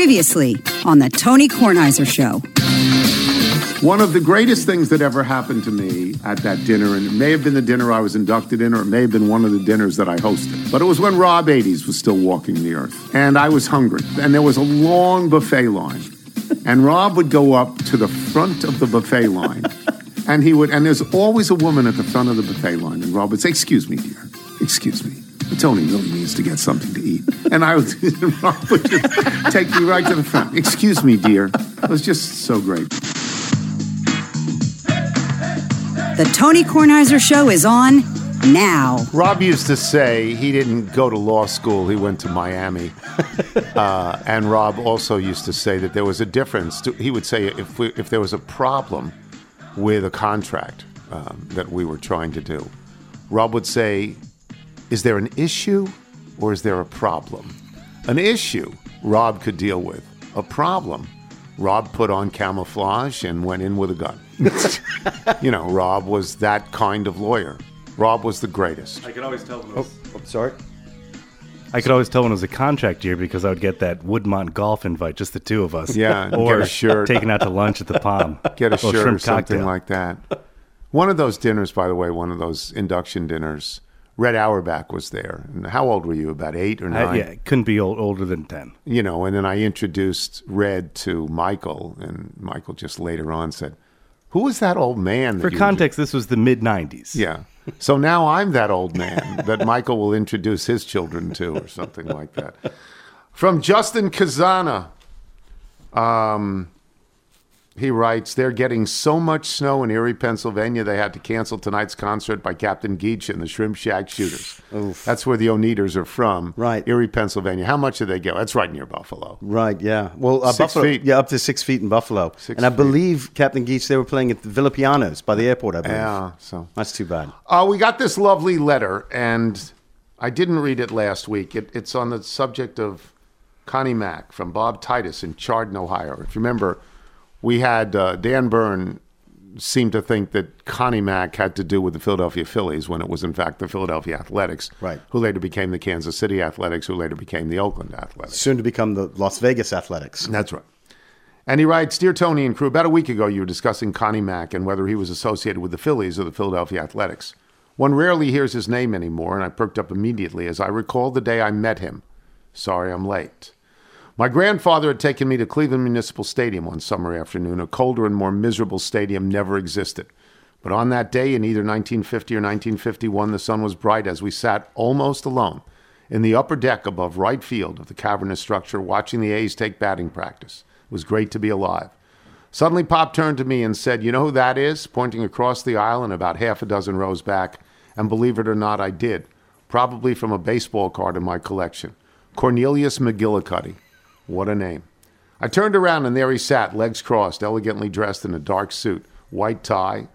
Previously on the Tony Kornheiser Show. One of the greatest things that ever happened to me at that dinner, and it may have been the dinner I was inducted in, or it may have been one of the dinners that I hosted, but it was when Rob Ades was still walking the earth. And I was hungry, and there was a long buffet line. And Rob would go up to the front of the buffet line, and he would, and there's always a woman at the front of the buffet line, and Rob would say, Excuse me, dear, excuse me. But Tony really needs to get something to eat. And I would, would just take me right to the front. Excuse me, dear. It was just so great. The Tony Kornheiser Show is on now. Rob used to say he didn't go to law school, he went to Miami. uh, and Rob also used to say that there was a difference. To, he would say if, we, if there was a problem with a contract um, that we were trying to do, Rob would say, Is there an issue or is there a problem? An issue, Rob could deal with. A problem, Rob put on camouflage and went in with a gun. you know, Rob was that kind of lawyer. Rob was the greatest. I could always tell when it oh, was, Oh, sorry. I could always tell when it was a contract year because I would get that Woodmont golf invite, just the two of us. Yeah, or get a shirt. taken out to lunch at the Palm. Get a shirt or something cocktail. like that. One of those dinners, by the way, one of those induction dinners, Red Auerbach was there. And how old were you? About eight or nine? I, yeah, couldn't be old, older than ten. you know, and then I introduced Red to Michael, and Michael just later on said, "Who was that old man?" that For context, this was the mid '90s. Yeah. So now I'm that old man that Michael will introduce his children to, or something like that. From Justin Kazana, um, he writes, They're getting so much snow in Erie, Pennsylvania, they had to cancel tonight's concert by Captain Geach and the Shrimp Shack Shooters. That's where the Oneaters are from. Right. Erie, Pennsylvania. How much did they go? That's right near Buffalo. Right, yeah. Well, uh, Six Buffalo, feet. yeah, up to six feet in Buffalo. Six and I feet. believe Captain Geach they were playing at the Villa Pianos by the airport. I believe. Yeah, so. That's too bad. Uh, we got this lovely letter, and I didn't read it last week. It, it's on the subject of Connie Mack from Bob Titus in Chardon, Ohio. If you remember, we had uh, Dan Byrne seemed to think that Connie Mack had to do with the Philadelphia Phillies when it was, in fact, the Philadelphia Athletics, Right. who later became the Kansas City Athletics, who later became the Oakland Athletics. Soon to become the Las Vegas Athletics. That's right. And he writes, Dear Tony and crew, about a week ago you were discussing Connie Mack and whether he was associated with the Phillies or the Philadelphia Athletics. One rarely hears his name anymore, and I perked up immediately as I recalled the day I met him. Sorry I'm late. My grandfather had taken me to Cleveland Municipal Stadium one summer afternoon. A colder and more miserable stadium never existed. But on that day in either 1950 or 1951, the sun was bright as we sat almost alone in the upper deck above right field of the cavernous structure watching the A's take batting practice. It was great to be alive. Suddenly, Pop turned to me and said, You know who that is? pointing across the aisle and about half a dozen rows back. And believe it or not, I did. Probably from a baseball card in my collection. Cornelius McGillicuddy. What a name. I turned around and there he sat, legs crossed, elegantly dressed in a dark suit, white tie,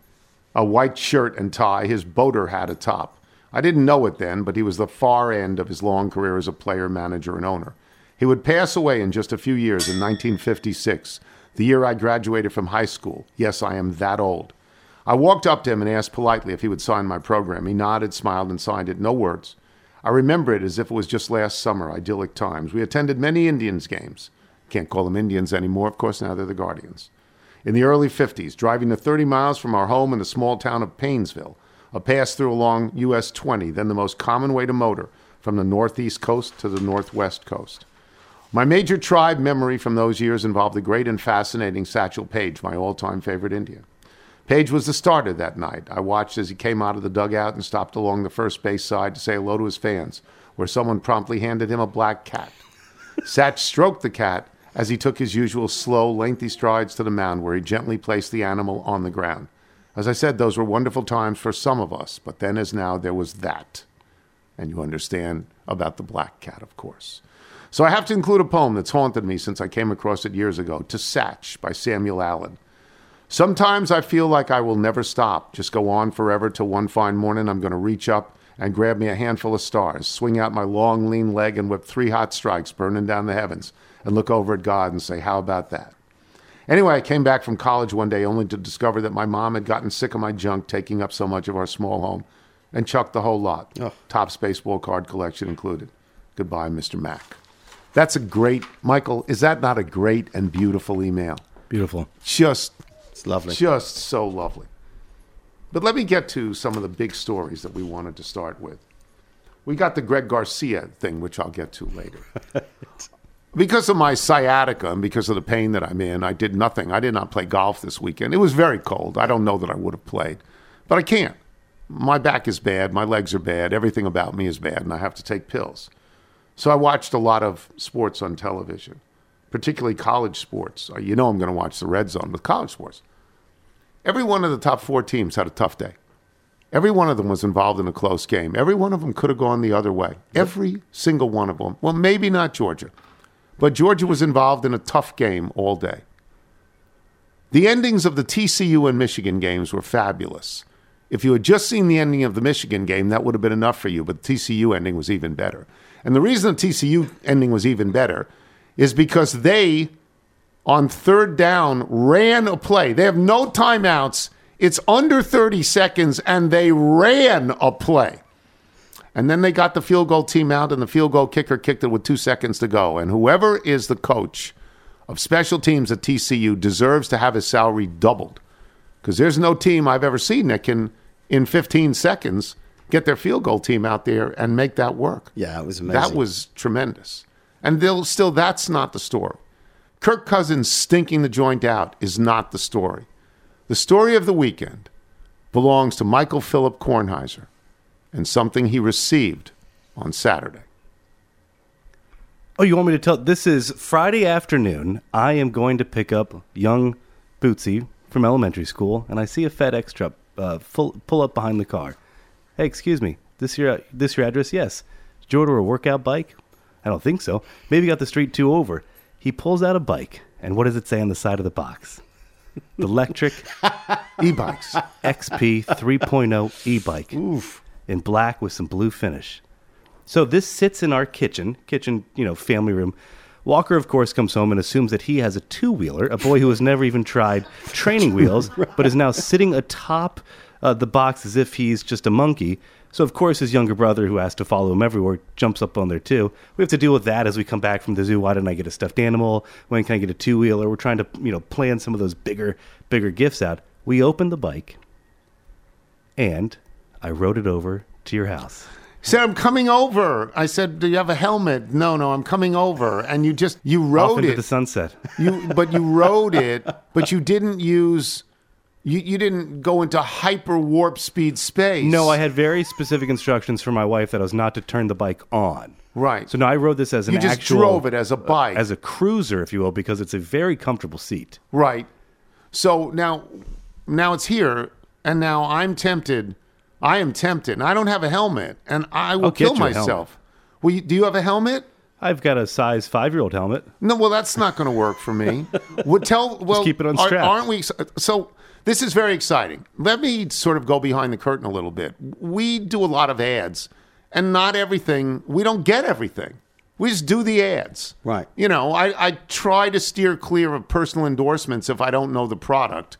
a white shirt and tie, his boater hat atop. I didn't know it then, but he was the far end of his long career as a player, manager, and owner. He would pass away in just a few years in 1956, the year I graduated from high school. Yes, I am that old. I walked up to him and asked politely if he would sign my program. He nodded, smiled, and signed it. No words. I remember it as if it was just last summer, idyllic times. We attended many Indians games. Can't call them Indians anymore, of course, now they're the Guardians. In the early 50s, driving to 30 miles from our home in the small town of Painesville, a pass through along US 20, then the most common way to motor from the northeast coast to the northwest coast. My major tribe memory from those years involved the great and fascinating Satchel Paige, my all time favorite Indian. Paige was the starter that night. I watched as he came out of the dugout and stopped along the first base side to say hello to his fans, where someone promptly handed him a black cat. Satch stroked the cat as he took his usual slow, lengthy strides to the mound, where he gently placed the animal on the ground. As I said, those were wonderful times for some of us, but then as now, there was that. And you understand about the black cat, of course. So I have to include a poem that's haunted me since I came across it years ago To Satch by Samuel Allen. Sometimes I feel like I will never stop, just go on forever till one fine morning I'm going to reach up and grab me a handful of stars, swing out my long, lean leg, and whip three hot strikes burning down the heavens, and look over at God and say, How about that? Anyway, I came back from college one day only to discover that my mom had gotten sick of my junk taking up so much of our small home and chucked the whole lot, Topps baseball card collection included. Goodbye, Mr. Mack. That's a great, Michael. Is that not a great and beautiful email? Beautiful. Just, It's lovely. just so lovely. But let me get to some of the big stories that we wanted to start with. We got the Greg Garcia thing, which I'll get to later. because of my sciatica and because of the pain that I'm in, I did nothing. I did not play golf this weekend. It was very cold. I don't know that I would have played, but I can't. My back is bad. My legs are bad. Everything about me is bad, and I have to take pills. So I watched a lot of sports on television, particularly college sports. Uh, You know I'm going to watch the red zone with college sports. Every one of the top four teams had a tough day. Every one of them was involved in a close game. Every one of them could have gone the other way. Every single one of them. Well, maybe not Georgia, but Georgia was involved in a tough game all day. The endings of the TCU and Michigan games were fabulous. If you had just seen the ending of the Michigan game, that would have been enough for you, but the TCU ending was even better. And the reason the TCU ending was even better is because they, on third down, ran a play. They have no timeouts. It's under 30 seconds, and they ran a play. And then they got the field goal team out, and the field goal kicker kicked it with two seconds to go. And whoever is the coach of special teams at TCU deserves to have his salary doubled because there's no team I've ever seen that can, in 15 seconds, get their field goal team out there and make that work. Yeah, it was amazing. That was tremendous. And they'll, still, that's not the story. Kirk Cousins stinking the joint out is not the story. The story of the weekend belongs to Michael Philip Kornheiser and something he received on Saturday. Oh, you want me to tell? This is Friday afternoon. I am going to pick up young Bootsy from elementary school, and I see a FedEx truck uh, full, pull up behind the car. Hey, excuse me. This your this your address? Yes. Did you order a workout bike? I don't think so. Maybe got the street two over. He pulls out a bike, and what does it say on the side of the box? The electric E bikes. XP 3.0 e-bike in black with some blue finish. So this sits in our kitchen, kitchen, you know, family room. Walker, of course, comes home and assumes that he has a two-wheeler, a boy who has never even tried training wheels, but is now sitting atop uh, the box as if he's just a monkey. So, of course, his younger brother, who has to follow him everywhere, jumps up on there too. We have to deal with that as we come back from the zoo. Why didn't I get a stuffed animal? When can I get a two-wheeler? We're trying to, you know, plan some of those bigger, bigger gifts out. We opened the bike, and I rode it over to your house. said, I'm coming over. I said, Do you have a helmet? No, no, I'm coming over. And you just you rode Off into it. the sunset. You but you rode it, but you didn't use you, you didn't go into hyper warp speed space. No, I had very specific instructions from my wife that I was not to turn the bike on. Right. So now I rode this as an You just actual, drove it as a uh, bike. as a cruiser, if you will, because it's a very comfortable seat. Right. So now now it's here and now I'm tempted. I am tempted. And I don't have a helmet and I will I'll kill you a helmet. myself. Well, you, do you have a helmet? I've got a size five-year-old helmet. No, well, that's not going to work for me. Would tell well, keep it are- unstrapped. aren't we? So this is very exciting. Let me sort of go behind the curtain a little bit. We do a lot of ads, and not everything. We don't get everything. We just do the ads. Right. You know, I, I try to steer clear of personal endorsements if I don't know the product.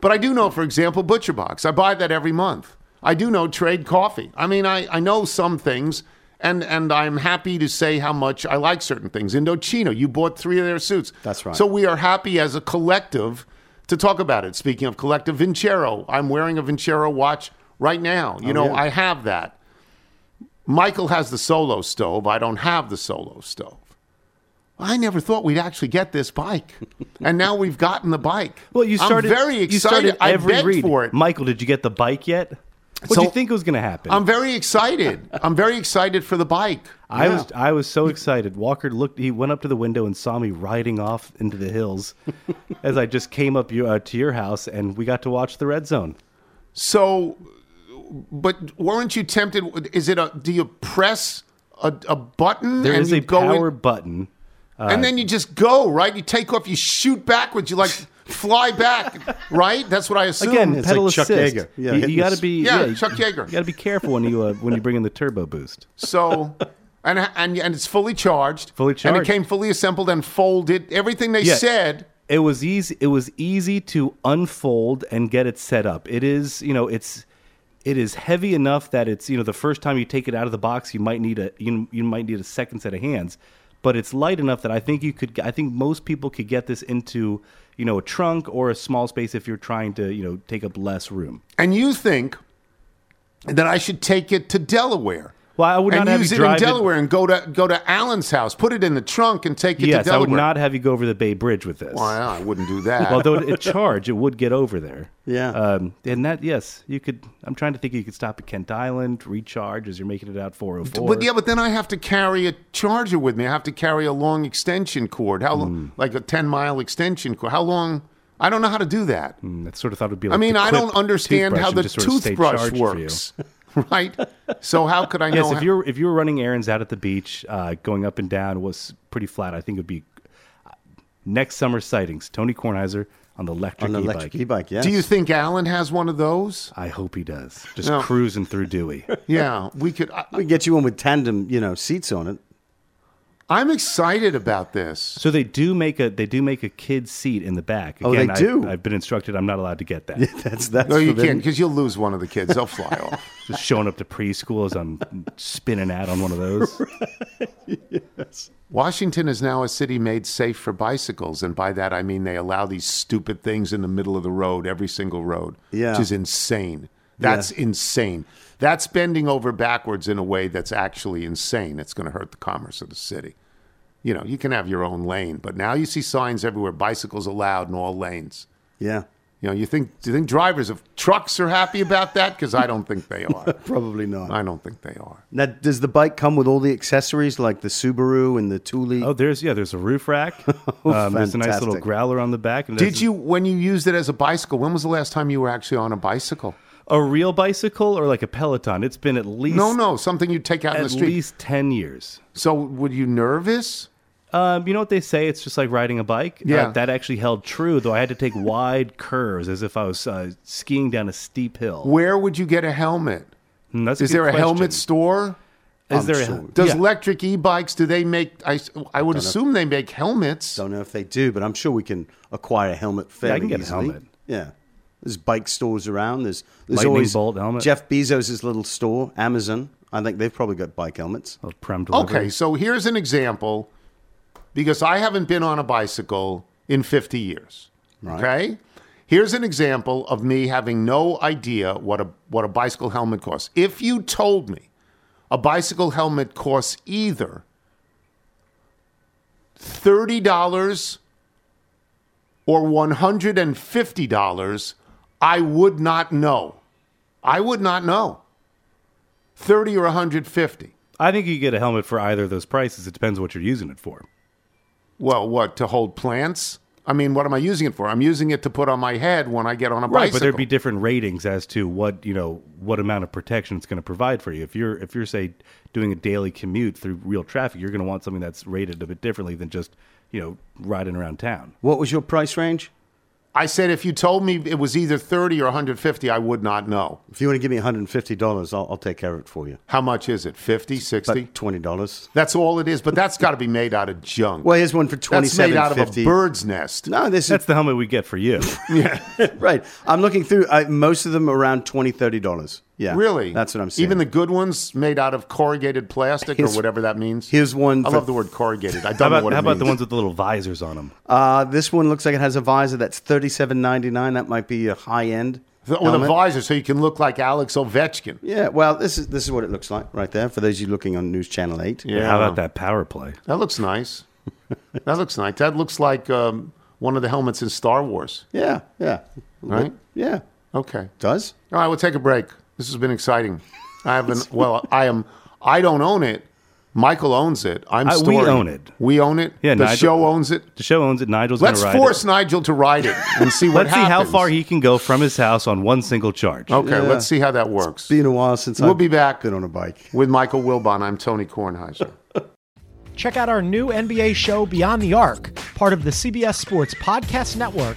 But I do know, for example, Butcher Box. I buy that every month. I do know Trade Coffee. I mean, I, I know some things, and, and I'm happy to say how much I like certain things. Indochino, you bought three of their suits. That's right. So we are happy as a collective to talk about it. Speaking of collective, Vincero. I'm wearing a Vincero watch right now. You oh, know, yeah. I have that. Michael has the solo stove. I don't have the solo stove. I never thought we'd actually get this bike, and now we've gotten the bike. Well, you started. I'm very excited. You started I every begged read. for it. Michael, did you get the bike yet? What do you think was going to happen? I'm very excited. I'm very excited for the bike. I Yeah. was I was so excited. Walker looked. He went up to the window and saw me riding off into the hills as I just came up your, uh, to your house, and we got to watch the red zone. So, but weren't you tempted? Is it a? Do you press a, a button There and is a go in- power button. and then you just go right? You take off, you shoot backwards, you like fly back, right? That's what I assume. Again, it's pedal like Chuck assist. Yeager. Yeah, you, hitting got to be Yeah, you- Chuck Yeager. You got to be careful when you uh, when you bring in the turbo boost. So, and and and it's fully charged, Fully and it came fully assembled and folded. Everything they Yeah. said. It was easy. It was easy to unfold and get it set up. It is, you know, it's it is heavy enough that it's, you know, the first time you take it out of the box, you might need a you, you might need a second set of hands. but it's light enough that I think you could. I think most people could get this into you know a trunk or a small space if you're trying to you know take up less room. And you think that I should take it to Delaware? Well, I would not have use you it in drive Delaware and go to go to Alan's house, put it in the trunk, and take it Yes, to I Delaware. would not have you go over the Bay Bridge with this. Why I wouldn't do that. Although it charge, it would get over there. Yeah. Um, and that, yes, you could. I'm trying to think you could stop at Kent Island, recharge as you're making it out 404. But yeah, but then I have to carry a charger with me. I have to carry a long extension cord. How Hmm. long? Like a ten mile extension cord. How long? I don't know how to do that. I sort of thought it would be. Like I mean, the I don't understand toothbrush how and the just sort of stay toothbrush charged for you. works. right? So how could I know? Yes, if how- you're if you were running errands out at the beach, uh, going up and down was pretty flat. I think it would be uh, next summer sightings. Tony Kornheiser on the electric On the e-bike. electric e-bike, yes. do you think Alan has one of those? I hope he does. Just No. cruising through Dewey. Yeah, we could. I, we can get you one with tandem, you know, seats on it. I'm excited about this. So they do make a they do make a kid seat in the back. Oh, they I- do? I've been instructed I'm not allowed to get that. That's that's No, you forbidden. can't because you'll lose one of the kids. They'll fly off. Just showing up to preschool as I'm spinning out on one of those. Washington is now a city made safe for bicycles, and by that I mean they allow these stupid things in the middle of the road, every single road, Yeah. which is insane. That's insane. That's bending over backwards in a way that's actually insane. It's going to hurt the commerce of the city. You know, you can have your own lane, but now you see signs everywhere: bicycles allowed in all lanes. Yeah, You know, you think do you think drivers of trucks are happy about that? Because I don't think they are. probably not. I don't think they are. Now, does the bike come with all the accessories like the Subaru and the Thule? Oh, there's yeah, there's a roof rack. um, there's a nice little growler on the back. And Did you, when you used it as a bicycle, when was the last time you were actually on a bicycle? A real bicycle or like a Peloton? It's been at least No, no, something you take out in at the street. At least ten years. So, were you nervous? Um, you know what they say? It's just like riding a bike. Yeah. Uh, that actually held true, though. I had to take wide curves as if I was uh, skiing down a steep hill. Where would you get a helmet? Hmm, that's Is good there a question. helmet store? Is I'm there? sure. A, Does yeah. electric e-bikes? Do they make? I, I would assume they make helmets. Don't know if they do, but I'm sure we can acquire a helmet fairly can get a helmet. Yeah. There's bike stores around. There's there's Lightning always bolt helmet. Jeff Bezos' little store, Amazon. I think they've probably got bike helmets. Prem. Okay, so here's an example because I haven't been on a bicycle in 50 years. Right. Okay? Here's an example of me having no idea what a what a bicycle helmet costs. If you told me a bicycle helmet costs either $30 or $150 I would not know. I would not know. Thirty or one hundred fifty. I think you get a helmet for either of those prices. It depends what you're using it for. Well, what to hold plants? I mean, what am I using it for? I'm using it to put on my head when I get on a Right, bicycle. but there'd be different ratings as to what you know what amount of protection it's going to provide for you. If you're if you're say doing a daily commute through real traffic, you're going to want something that's rated a bit differently than just you know riding around town. What was your price range? I said if you told me it was either 30 or 150, I would not know. If you want to give me $150, I'll, I'll take care of it for you. How much is it? 50, 60? But $20. That's all it is, but that's got to be made out of junk. Well, here's one for that's twenty-seven made out of a bird's nest. No, this That's is the helmet we get for you. right. I'm looking through uh, most of them around 20 $30. Yeah. Really? That's what I'm saying. Even the good ones made out of corrugated plastic or whatever that means. here's one I for- love the word corrugated. I don't How know about what how it about the means. ones with the little visors on them? Uh, this one looks like it has a visor that's thirty-seven ninety-nine. That might be a high end. The- With a visor, so you can look like Alex Ovechkin. Yeah, well, this is this is what it looks like right there for those of you looking on News Channel Eight. Yeah. How about that power play? That looks nice. that looks nice. That looks like um, one of the helmets in Star Wars, yeah, yeah, right? yeah. Okay. Does All right, we'll take a break. This has been exciting. I haven't. well, I am. I don't own it. Michael owns it. I'm I- we storing own it. We own it. Yeah, the Nigel- show owns it. The show owns it. Nigel's going Let's ride force it. Nigel to ride it and see what Let's see how far he can go from his house on one single charge. Okay, Yeah. let's see how that works. been a while since We'll I've be back. been on a bike. With Michael Wilbon, I'm Tony Kornheiser. Check out our new NBA show, Beyond the Arc, part of the CBS Sports Podcast Network,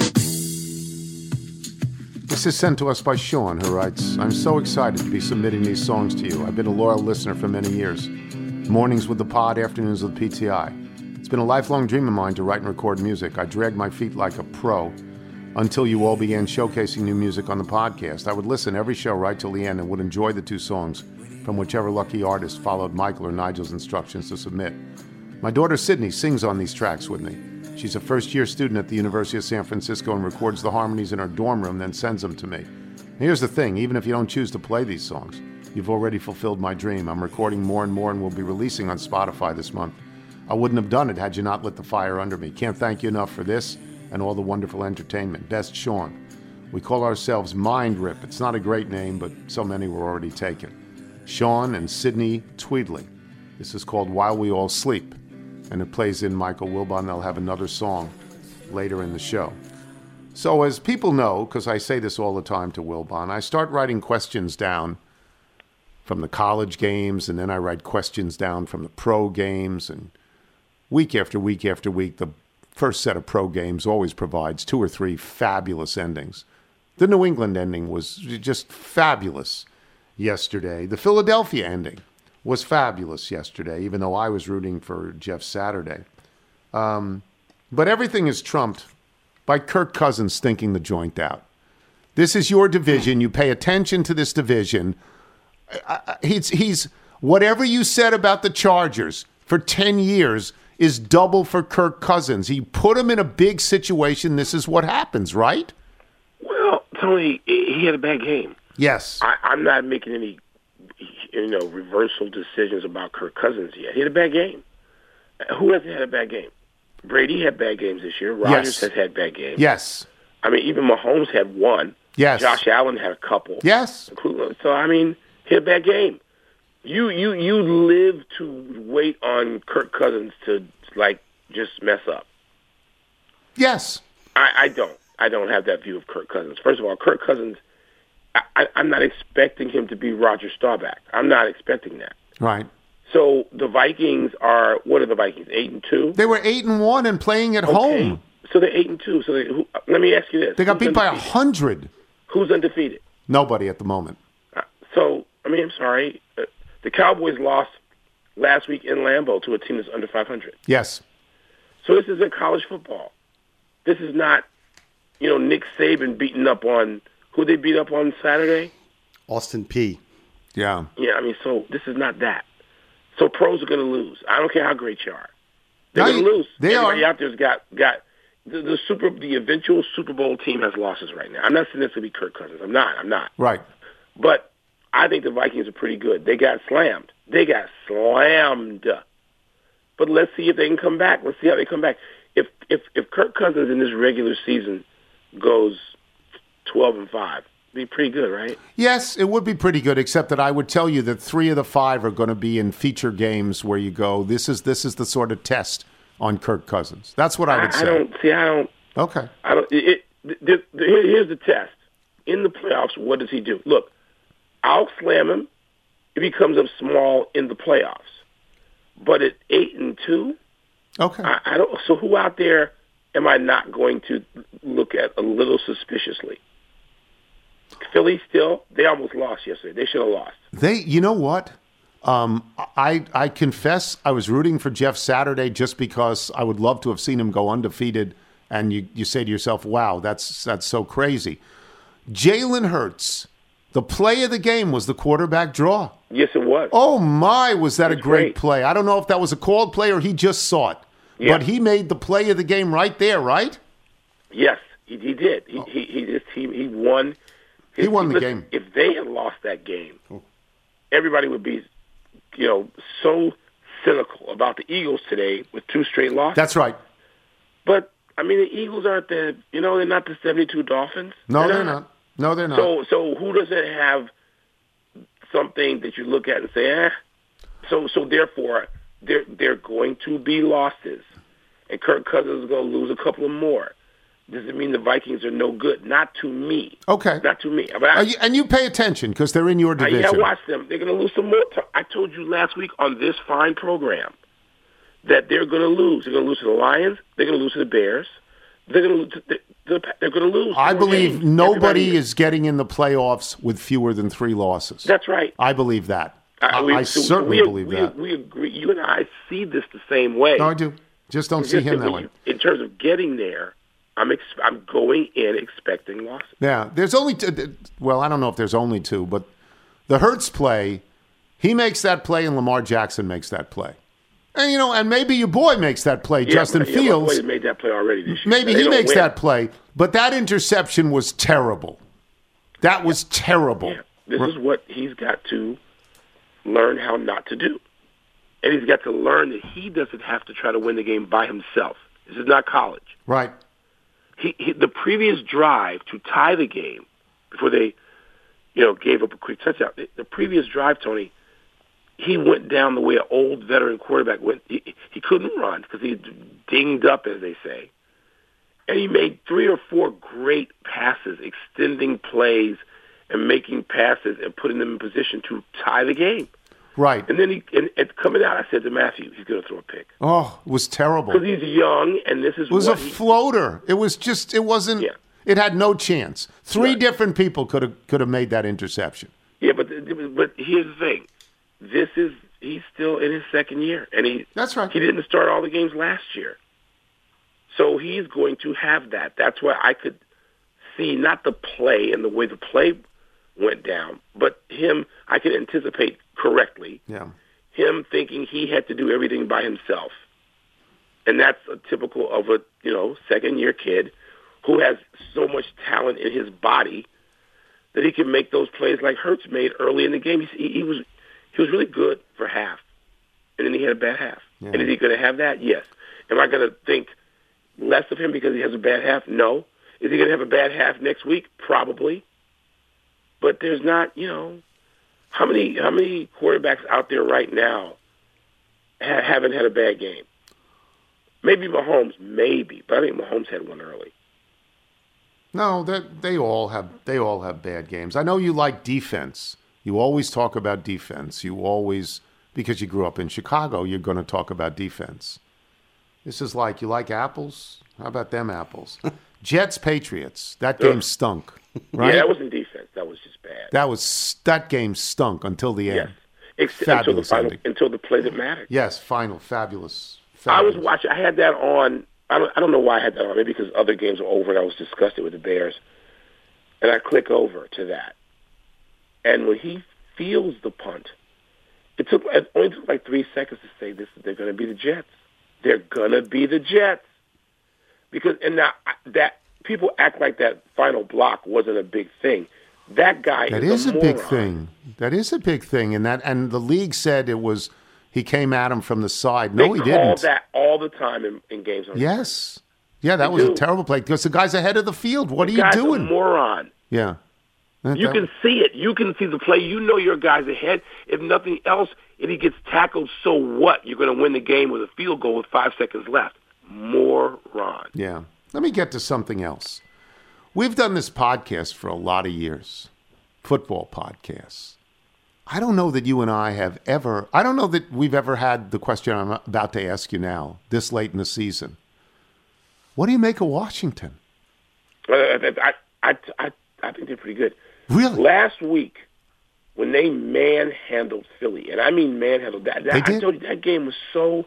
This is sent to us by Sean, who writes I'm so excited to be submitting these songs to you. I've been a loyal listener for many years. Mornings with the pod, afternoons with PTI. It's been a lifelong dream of mine to write and record music. I dragged my feet like a pro until you all began showcasing new music on the podcast. I would listen every show right till the end and would enjoy the two songs from whichever lucky artist followed Michael or Nigel's instructions to submit. My daughter Sydney sings on these tracks with me. She's a first year student at the University of San Francisco and records the harmonies in her dorm room, then sends them to me. And here's the thing even if you don't choose to play these songs, you've already fulfilled my dream. I'm recording more and more and will be releasing on Spotify this month. I wouldn't have done it had you not lit the fire under me. Can't thank you enough for this and all the wonderful entertainment. Best Sean. We call ourselves Mind Rip. It's not a great name, but so many were already taken. Sean and Sydney Tweedley. This is called While We All Sleep, and it plays in Michael Wilbon. They'll have another song later in the show. So, as people know, because I say this all the time to Wilbon, I start writing questions down from the college games, and then I write questions down from the pro games, and week after week after week, the first set of pro games always provides two or three fabulous endings. The New England ending was just fabulous yesterday. The Philadelphia ending was fabulous yesterday, even though I was rooting for Jeff Saturday. Um, but everything is trumped by Kirk Cousins thinking the joint out. This is your division. You pay attention to this division. I- I- He's, he's whatever you said about the Chargers for 10 years is double for Kirk Cousins. He put him in a big situation. This is what happens, right? Well, Tony, he had a bad game. Yes. I, I'm not making any, you know, reversal decisions about Kirk Cousins yet. He had a bad game. Who hasn't had a bad game? Brady had bad games this year. Rodgers Yes. has had bad games. Yes. I mean, even Mahomes had one. Yes. Josh Allen had a couple. Yes. So I mean, he had a bad game. You you you live to wait on Kirk Cousins to like just mess up. Yes. I, I don't. I don't have that view of Kirk Cousins. First of all, Kirk Cousins, I, I'm not expecting him to be Roger Staubach. I'm not expecting that. Right. So the Vikings are what are the Vikings? Eight and two. They were 8 and 1 and playing at Okay. home. So they're eight and two. So they, who, let me ask you this: They got Who's beat by a 100. Who's undefeated? Nobody at the moment. Uh, So I mean, I'm sorry. Uh, the Cowboys lost last week in Lambeau to a team that's under 500. Yes. So this isn't college football. This is not, you know, Nick Saban beating up on who they beat up on Saturday. Austin Peay Yeah. Yeah, I mean, so this is not that. So pros are going to lose. I don't care how great you are. They're No, going to lose. they Everybody are. out there's got got the, the super the eventual Super Bowl team has losses right now. I'm not saying this to be Kirk Cousins. I'm not. I'm not. Right. But I think the Vikings are pretty good. They got slammed. They got slammed. But let's see if they can come back. Let's see how they come back. If if if Kirk Cousins in this regular season goes twelve and five, be pretty good, right? Yes, it would be pretty good, except that I would tell you that three of the five are going to be in feature games where you go, this is this is the sort of test on Kirk Cousins. That's what I would say. I don't see. I don't. Okay. I don't. It, it, the, the, here's the test. In the playoffs, what does he do? Look, I'll slam him if he comes up small in the playoffs. But at eight and two, Okay. I, I don't. So who out there am I not going to look at a little suspiciously? Philly still. They almost lost yesterday. They should have lost. They, you know what? Um, I I confess I was rooting for Jeff Saturday just because I would love to have seen him go undefeated. And you, you say to yourself, "Wow, that's that's so crazy." Jalen Hurts, the play of the game was the quarterback draw. Yes, it was. Oh my, was that a great great. play? I don't know if that was a called play or he just saw it, Yeah. but he made the play of the game right there, right? Yes, he, he did. He, he he his team he won. He won the listen, game. If they had lost that game, everybody would be, you know, so cynical about the Eagles today with two straight losses. That's right. but I mean, the Eagles aren't the you know they're not the seventy-two Dolphins. No, they're not. No, they're not. So so who doesn't have something that you look at and say, eh? So so therefore they're they're going to be losses, and Kirk Cousins is going to lose a couple of more. Does it mean the Vikings are no good? Not to me. okay. Not to me. But I, you- and you pay attention because they're in your I, division. yeah, watch them. They're going to lose some more. T- I told you last week on this fine program that they're going to lose. They're going to lose to the Lions. They're going to lose to the Bears. They're going to they're, they're going to lose. I believe games. nobody Everybody is getting in the playoffs with fewer than three losses. That's right. I believe that. I, we- I so certainly we, believe we, that. We agree. You and I see this the same way. no, I do. Just don't see just him that that way. in terms of getting there, I'm ex- I'm going in expecting losses. Yeah, there's only two. Well, I don't know if there's only two, but the Hurts play, he makes that play, and Lamar Jackson makes that play. And you know, and maybe your boy makes that play, Yeah, Justin yeah, Fields. made that play already this year. Maybe They he makes win. that play, but that interception was terrible. That was terrible. Yeah, this is what he's got to learn how not to do, and he's got to learn that he doesn't have to try to win the game by himself. This is not college. Right. He, he the previous drive to tie the game before they, you know, gave up a quick touchdown. The, the previous drive, Tony, he went down the way an old veteran quarterback went. He, he couldn't run because he dinged up, as they say, and he made three or four great passes, extending plays and making passes and putting them in position to tie the game. Right. And then he, and, and coming out, I said to Matthew, he's going to throw a pick Oh, it was terrible. because he's young, and this is It was a he, floater. It was just. It wasn't. Yeah. It had no chance. Three Right. different people could have could have made that interception. Yeah, but but here's the thing. This is he's still in his second year, and he That's right. he didn't start all the games last year, so he's going to have that. That's why I could see not the play and the way the play went down, but him. I could anticipate correctly Yeah. him thinking he had to do everything by himself, and that's a typical of a you know second year kid who has so much talent in his body that he can make those plays like Hurts made early in the game. He, he was he was really good for half, and then he had a bad half. Yeah. And is he going to have that? Yes. Am I going to think less of him because he has a bad half? No. Is he going to have a bad half next week? Probably. But there's not, you know, how many how many quarterbacks out there right now ha- haven't had a bad game? Maybe Mahomes, maybe, but I think Mahomes had one early. No, they they all have they all have bad games. I know you like defense. You always talk about defense. You always because you grew up in Chicago, you're going to talk about defense. This is like you like apples. How about them apples? Jets Patriots. That game stunk. Right. Yeah, that wasn't defense. That was just bad. That was that game stunk until the yes. end. Ex- until the Fabulous final, ending. until the play that mattered. Yes, final fabulous. I was watching. I had that on. I don't. I don't know why I had that on. Maybe because other games were over and I was disgusted with the Bears. And I click over to that, and when he feels the punt, it took it only took like three seconds to say this. They're going to be the Jets. They're going to be the Jets. Because and now I- that people act like that final block wasn't a big thing. That guy That is, is a big moron. thing. That is a big thing, and that and the league said it was he came at him from the side. They No, he didn't. that all the time in, in games. On Yes. Yeah, that They was a terrible play because the guy's ahead of the field. What are you doing? A moron. yeah. That- You that- can see it. You can see the play. You know your guy's ahead. If nothing else, if he gets tackled, so what? You're going to win the game with a field goal with five seconds left. Moron. Yeah. Let me get to something else. We've done this podcast for a lot of years, football podcasts. I don't know that you and I have ever, I don't know that we've ever had the question I'm about to ask you now, this late in the season. What do you make of Washington? Uh, I, I, I, I think they're pretty good. Really? Last week, when they manhandled Philly, and I mean manhandled that, that I told you that game was so.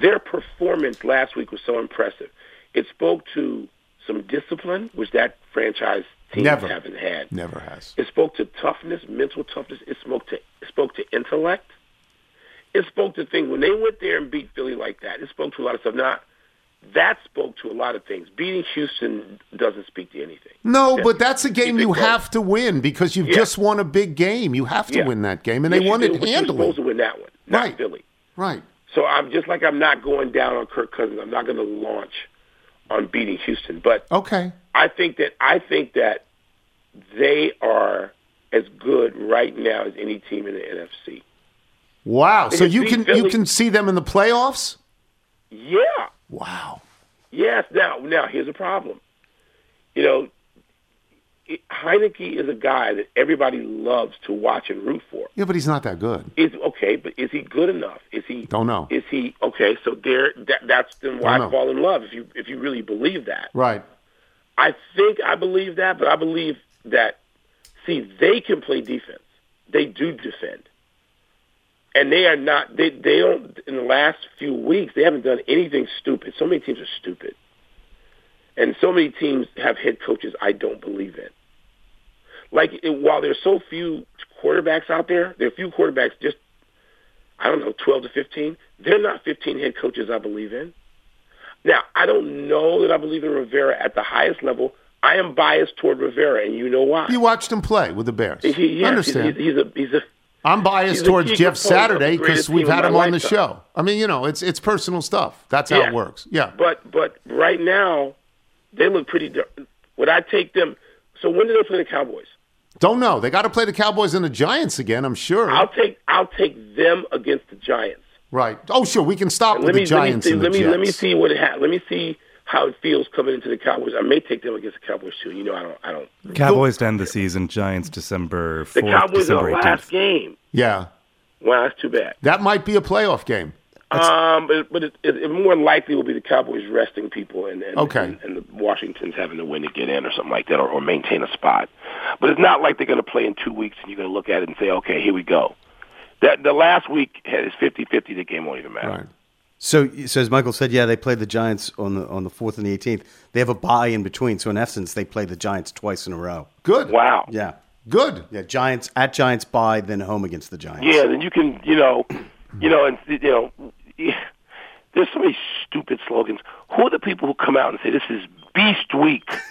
Their performance last week was so impressive. It spoke to some discipline, which that franchise teams Never. haven't had. Never has. It spoke to toughness, mental toughness. It spoke to it spoke to intellect. It spoke to things when they went there and beat Philly like that. It spoke to a lot of stuff. Now, that spoke to a lot of things. Beating Houston doesn't speak to anything. No, but that's a game you have to win because you've Yeah. just won a big game. You have to Yeah. win that game, and Yes, they won it handily. supposed to win that one, not Right. Philly. Right. So I'm just like I'm not going down on Kirk Cousins. I'm not going to launch on beating Houston, but Okay. I think that I think that they are as good right now as any team in the NFC. Wow. They So you can you can see them in the playoffs? Yeah. Wow. Yes. Now, now here's a problem. You know, it, Heinicke is a guy that everybody loves to watch and root for. Yeah, but he's not that good. Is okay, but is he good enough? Is he? Don't know. Is he okay? So there, that, that's then why I fall in love. If you if you really believe that, Right. I think I believe that, but I believe that. See, they can play defense. They do defend, and they are not. They they don't. In the last few weeks, they haven't done anything stupid. So many teams are stupid, and so many teams have head coaches I don't believe in. Like it, while there's so few quarterbacks out there, there are few quarterbacks. Just I don't know, twelve to fifteen. They're not fifteen head coaches I believe in. Now, I don't know that I believe in Rivera at the highest level. I am biased toward Rivera, and you know why. You watched him play with the Bears. He, yes, Understand? he's, he's a he's a I'm biased towards Jeff Saturday because we've had him on the show. I mean, you know, it's it's personal stuff. That's how Yeah. it works. Yeah. But but right now, they look pretty. dar- Would I take them? So when do they play the Cowboys? Don't know. They got to play the Cowboys and the Giants again. I'm sure. I'll take I'll take them against the Giants. right. Oh, sure. We can stop And with let me the Giants let me see, and the let me Jets. let me see what it ha- let me see how it feels coming into the Cowboys. I may take them against the Cowboys too. You know, I don't I don't. Cowboys to end the season. Giants December The Cowboys December are the last game. Yeah. Wow, that's too bad. That might be a playoff game. Um, but but it, it, it more likely will be the Cowboys resting people and and, Okay. and, and the Washington's having to win to get in or something like that or, or maintain a spot. But it's not like they're going to play in two weeks and you're going to look at it and say, okay, here we go. That the last week had is 50-50. The game won't even matter. Right. So, so as Michael said, yeah, they played the Giants on the on the fourth and the eighteenth. They have a bye in between, so in essence, they play the Giants twice in a row. Good. Wow. Yeah, Good. yeah. Giants at Giants bye, then home against the Giants. Yeah, then you can, you know, you know, and you know, there's so many stupid slogans. Who are the people who come out and say this is Beast Week?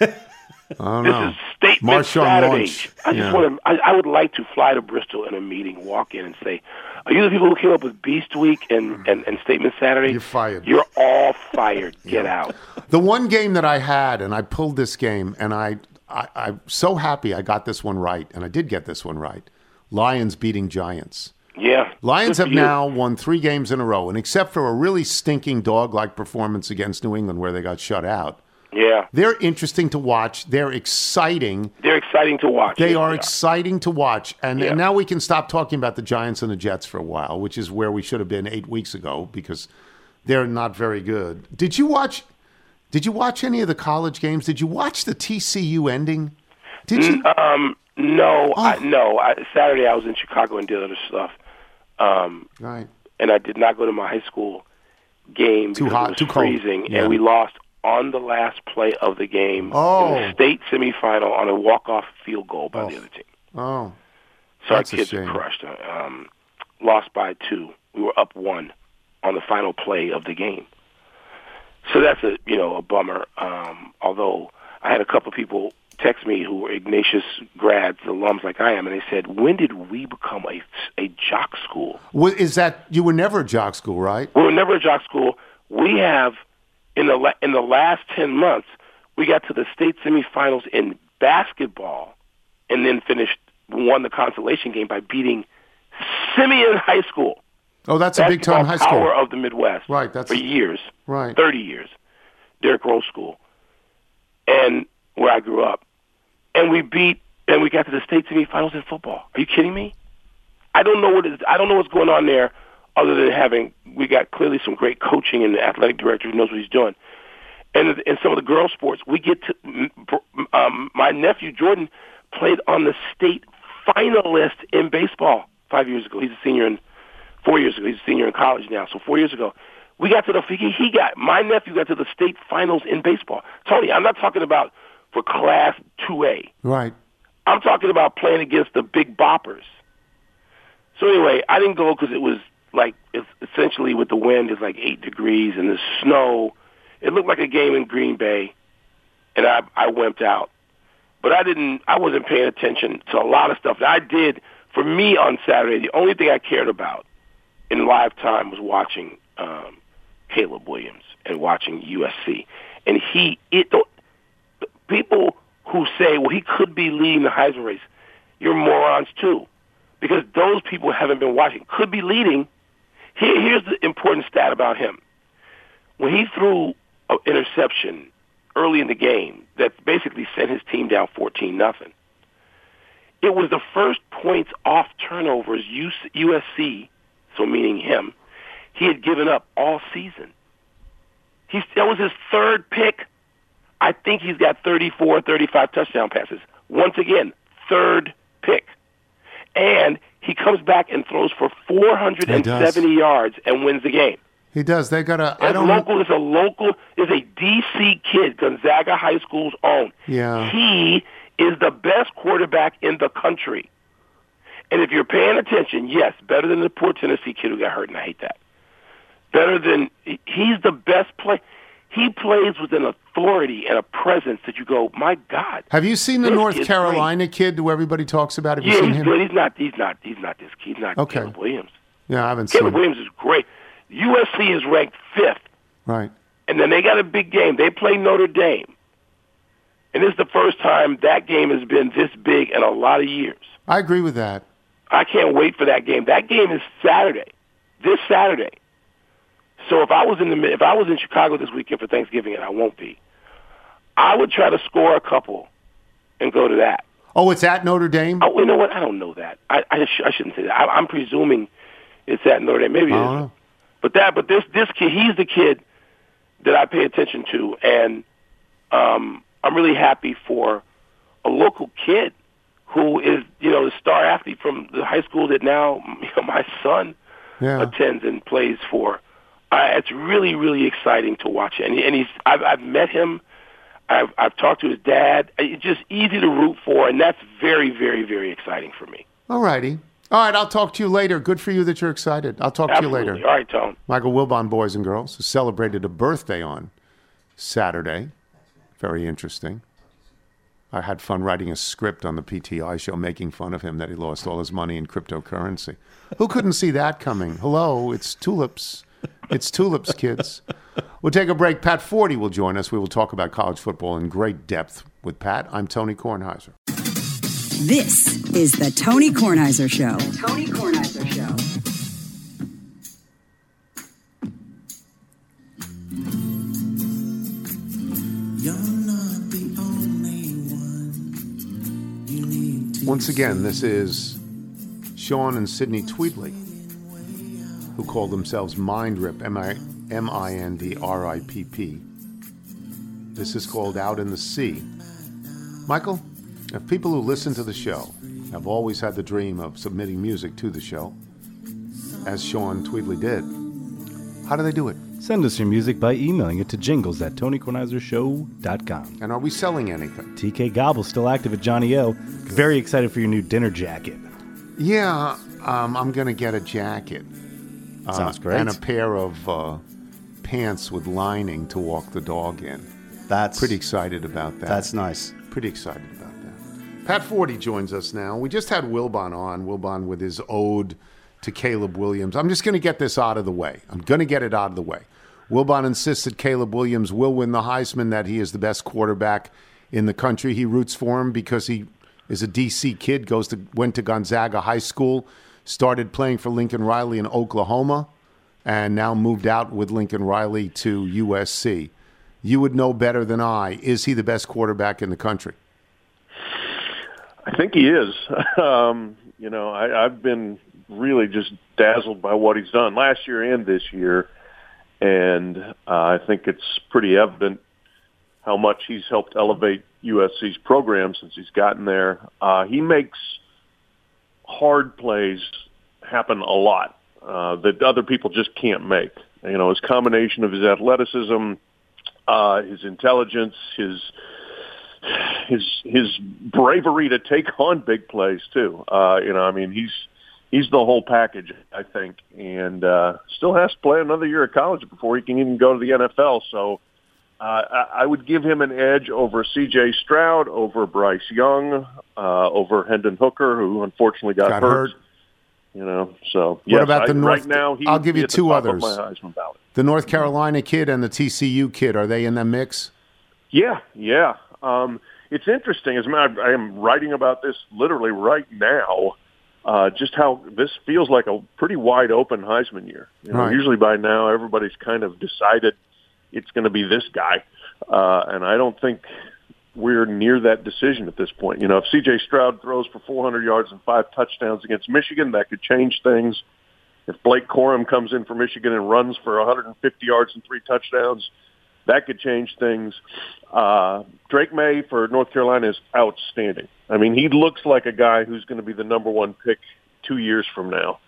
I don't This know. is Statement Marshawn Saturday. I just Yeah. want to. I, I would like to fly to Bristol in a meeting, walk in, and say, "Are you the people who came up with Beast Week and and, and Statement Saturday? You're fired. You're all fired. Get out." The one game that I had, and I pulled this game, and I, I, I'm so happy I got this one right, and I did get this one right. Lions beating Giants. Yeah. Lions have now won three games in a row, and except for a really stinking dog-like performance against New England where they got shut out, Yeah. they're interesting to watch. They're exciting. They're exciting to watch. They are exciting to watch, and, Yeah. and now we can stop talking about the Giants and the Jets for a while, which is where we should have been eight weeks ago because they're not very good. Did you watch? Did you watch any of the college games? Did you watch the TCU ending? Did you? Um. No. Oh. I, no. I, Saturday I was in Chicago and did other stuff. Um. right. and I did not go to my high school game Too because hot, it was too cold. freezing, Yeah. and we lost on the last play of the game Oh. in the state semifinal on a walk-off field goal by the other team. Oh, So That's our kids are crushed. Um, lost by two. We were up one on the final play of the game. So that's a you know a bummer. Um, although I had a couple of people text me who were Ignatius grads, alums like I am, and they said, "When did we become a a jock school?" Well, is that you were never a jock school, right? We were never a jock school. We have in the la- in the last ten months, we got to the state semifinals in basketball, and then finished won the consolation game by beating Simeon High School. Oh, that's a big time high school. power of the Midwest. Right, that's- for years, Right. thirty years. Derrick Rose School, and where I grew up, and we beat and we got to the state semifinals in football. Are you kidding me? I don't know what is. I don't know what's going on there, other than having we got clearly some great coaching and the athletic director who knows what he's doing. And in some of the girls' sports, we get to. Um, my nephew Jordan played on the state finalist in baseball five years ago. He's a senior in four years ago. He's a senior in college now. So four years ago, we got to the he, he got my nephew got to the state finals in baseball. Tony, I'm not talking about for Class Two A. Right. I'm talking about playing against the big boppers. So anyway, I didn't go because it was like it's essentially with the wind is like eight degrees and the snow. It looked like a game in Green Bay, and I I wimped out. But I didn't. I wasn't paying attention to a lot of stuff that I did. For me on Saturday, the only thing I cared about in live time was watching um, Caleb Williams and watching USC. And he it people who say, well, he could be leading the Heisman race, you're morons too, because those people haven't been watching. Could be leading. Here, here's the important stat about him. When he threw an interception early in the game that basically sent his team down 14 nothing. It was the first points off turnovers USC, so meaning him, he had given up all season. He's, that was his third pick. I think he's got 34, 35 touchdown passes. Once again, third pick. And he comes back and throws for 470 yards and wins the game. He does. They got a. I don't. local is a local is a DC kid, Gonzaga High School's own. Yeah. He is the best quarterback in the country. And if you're paying attention, yes, better than the poor Tennessee kid who got hurt, and I hate that. Better than he's the best play. He plays with an authority and a presence that you go, my God. Have you seen the North Carolina kid who everybody talks about? Have you seen he's him? good. He's not. He's not. He's not this. Kid. He's not Okay. Caleb Williams. Yeah, I haven't seen. Caleb him. Williams is great. USC is ranked fifth, Right. and then they got a big game. They play Notre Dame, and this is the first time that game has been this big in a lot of years. I agree with that. I can't wait for that game. That game is Saturday, this Saturday. So if I was in the if I was in Chicago this weekend for Thanksgiving, and I won't be, I would try to score a couple and go to that. Oh, it's at Notre Dame. Oh, you know what? I don't know that. I I, sh- I shouldn't say that. I, I'm presuming it's at Notre Dame. Maybe it I don't isn't. know. But that, but this this kid, he's the kid that I pay attention to, and um, I'm really happy for a local kid who is, you know, the star athlete from the high school that now you know, my son Yeah. attends and plays for. Uh, it's really, really exciting to watch, and, and he's. I've, I've met him. I've, I've talked to his dad. Uh, it's just easy to root for, and that's very, very, very exciting for me. All righty. All right. I'll talk to you later. Good for you that you're excited. I'll talk Absolutely. to you later. All right, Tone. Michael Wilbon, boys and girls, who celebrated a birthday on Saturday. Very interesting. I had fun writing a script on the PTI show making fun of him that he lost all his money in cryptocurrency. Who couldn't see that coming? Hello, it's tulips. It's tulips, kids. We'll take a break. Pat Forde will join us. We will talk about college football in great depth with Pat. I'm Tony Kornheiser. This is the Tony Kornheiser Show. Tony Kornheiser Show. Once again, this is Sean and Sydney Tweedley, who call themselves Mind Rip, M I M I N D R I P P. This is called Out in the Sea. Michael, if people who listen to the show have always had the dream of submitting music to the show, as Sean Tweedley did, how do they do it? Send us your music by emailing it to jingles at TonyKornheiserShow.com. And are we selling anything? TK Gobble's still active at Johnny O. Very excited for your new dinner jacket. Yeah, um, I'm going to get a jacket. Uh, Sounds great. And a pair of uh, pants with lining to walk the dog in. That's Pretty excited about that. That's nice. pretty excited about that. Pat Forde joins us now. We just had Wilbon on, Wilbon with his ode to Caleb Williams. I'm just going to get this out of the way. I'm going to get it out of the way. Wilbon insists that Caleb Williams will win the Heisman, that he is the best quarterback in the country. He roots for him because he is a DC kid, goes to went to Gonzaga High School, started playing for Lincoln Riley in Oklahoma, and now moved out with Lincoln Riley to USC. You would know better than I. Is he the best quarterback in the country? I think he is. Um, you know, I, I've been really just dazzled by what he's done last year and this year, and uh, I think it's pretty evident how much he's helped elevate USC's program since he's gotten there. Uh, he makes hard plays happen a lot uh, that other people just can't make. You know, his combination of his athleticism, uh, his intelligence, his his his bravery to take on big plays too. Uh, you know, I mean, he's he's the whole package, I think, and uh, still has to play another year of college before he can even go to the NFL. So. Uh, I I would give him an edge over C.J. Stroud, over Bryce Young, uh, over Hendon Hooker, who unfortunately got, Got hurt. You know, so yes, about I, the North- right now? He I'll give you two others. Of my Heisman ballot. The North Carolina kid and the TCU kid, are they in the mix? Yeah, yeah. Um, it's interesting. As a matter, I am writing about this literally right now. Uh, just how this feels like a pretty wide open Heisman year. You know, Right. Usually by now everybody's kind of decided it's going to be this guy. uh, and I don't think we're near that decision at this point. You know, if C.J. Stroud throws for 400 yards and five touchdowns against Michigan, that could change things. If Blake Corum comes in for Michigan and runs for 150 yards and three touchdowns, that could change things. Uh, Drake Maye for North Carolina is outstanding. I mean, he looks like a guy who's going to be the number one pick two years from now.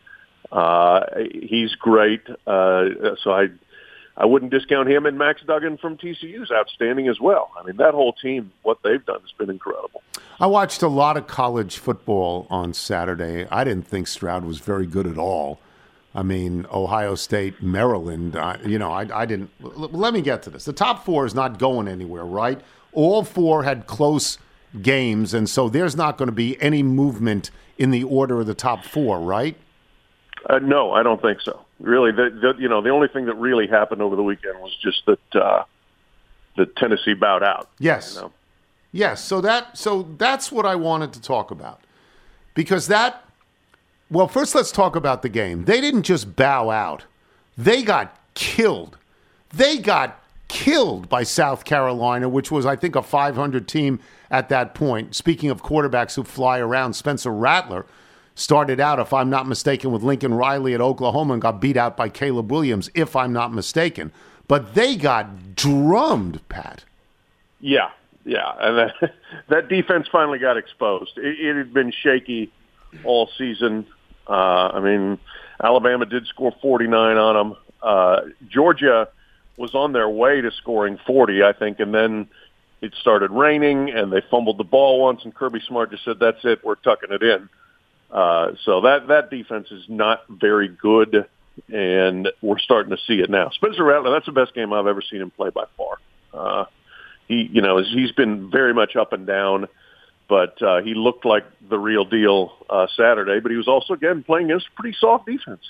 Uh, he's great. Uh, so I, I wouldn't discount him. And Max Duggan from TCU is outstanding as well. I mean, that whole team, what they've done has been incredible. I watched a lot of college football on Saturday. I didn't think Stroud was very good at all. I mean, Ohio State, Maryland. I, you know, I, I didn't. l- Let me get to this. The top four is not going anywhere, right? All four had close games, and so there's not going to be any movement in the order of the top four, right? Uh, no, I don't think so. Really, the, the you know the only thing that really happened over the weekend was just that uh, that Tennessee bowed out. Yes. You know? Yes, so that so that's what I wanted to talk about. Because that well, first let's talk about the game. They didn't just bow out. They got killed. They got killed by South Carolina, which was I think a 500 team at that point. Speaking of quarterbacks who fly around, Spencer Rattler started out if I'm not mistaken with Lincoln Riley at Oklahoma and got beat out by Caleb Williams if I'm not mistaken. But they got drummed, Pat. Yeah, yeah, and that, that defense finally got exposed. It, it had been shaky all season. Uh, I mean, Alabama did score 49 on them. Uh, Georgia was on their way to scoring 40, I think, and then it started raining, and they fumbled the ball once, and Kirby Smart just said, "That's it, we're tucking it in." Uh, so that that defense is not very good, and we're starting to see it now. Spencer Rattler, that's the best game I've ever seen him play by far. Uh, he, you know, he's been very much up and down, but uh, he looked like the real deal uh, Saturday. But he was also again playing against pretty soft defense.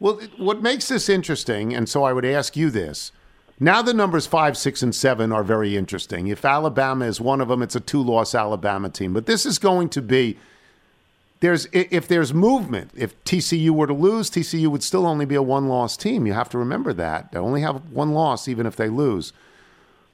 Well, what makes this interesting, and so I would ask you this. Now the numbers five, six, and seven are very interesting. If Alabama is one of them, it's a two-loss Alabama team. But this is going to be there's if there's movement. If TCU were to lose, TCU would still only be a one-loss team. You have to remember that they only have one loss, even if they lose.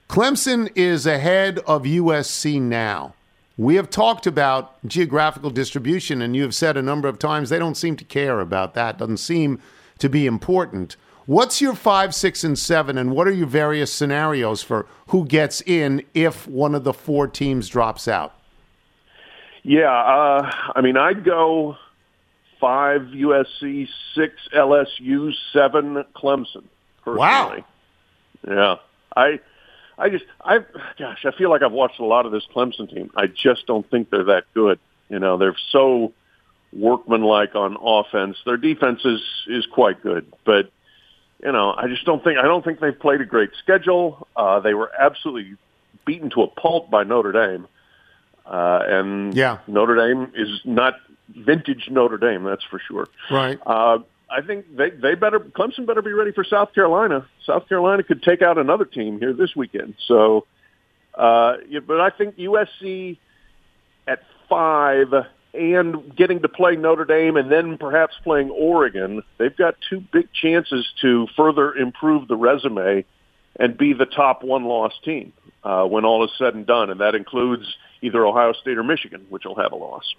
Clemson is ahead of USC now. We have talked about geographical distribution, and you have said a number of times they don't seem to care about that. Doesn't seem to be important. What's your five, six, and seven, and what are your various scenarios for who gets in if one of the four teams drops out? Yeah, uh, I mean, I'd go five USC, six LSU, seven Clemson. Personally. Wow. Yeah, I, I just, I, gosh, I feel like I've watched a lot of this Clemson team. I just don't think they're that good. You know, they're so workmanlike on offense. Their defense is is quite good, but you know, I just don't think I don't think they've played a great schedule. Uh, they were absolutely beaten to a pulp by Notre Dame. Uh, and Yeah. Notre Dame is not vintage Notre Dame, that's for sure. Right. Uh, I think they they better Clemson better be ready for South Carolina. South Carolina could take out another team here this weekend. So, uh, yeah, but I think USC at five and getting to play Notre Dame and then perhaps playing Oregon, they've got two big chances to further improve the resume and be the top one loss team uh, when all is said and done, and that includes either Ohio State or Michigan, which will have a loss.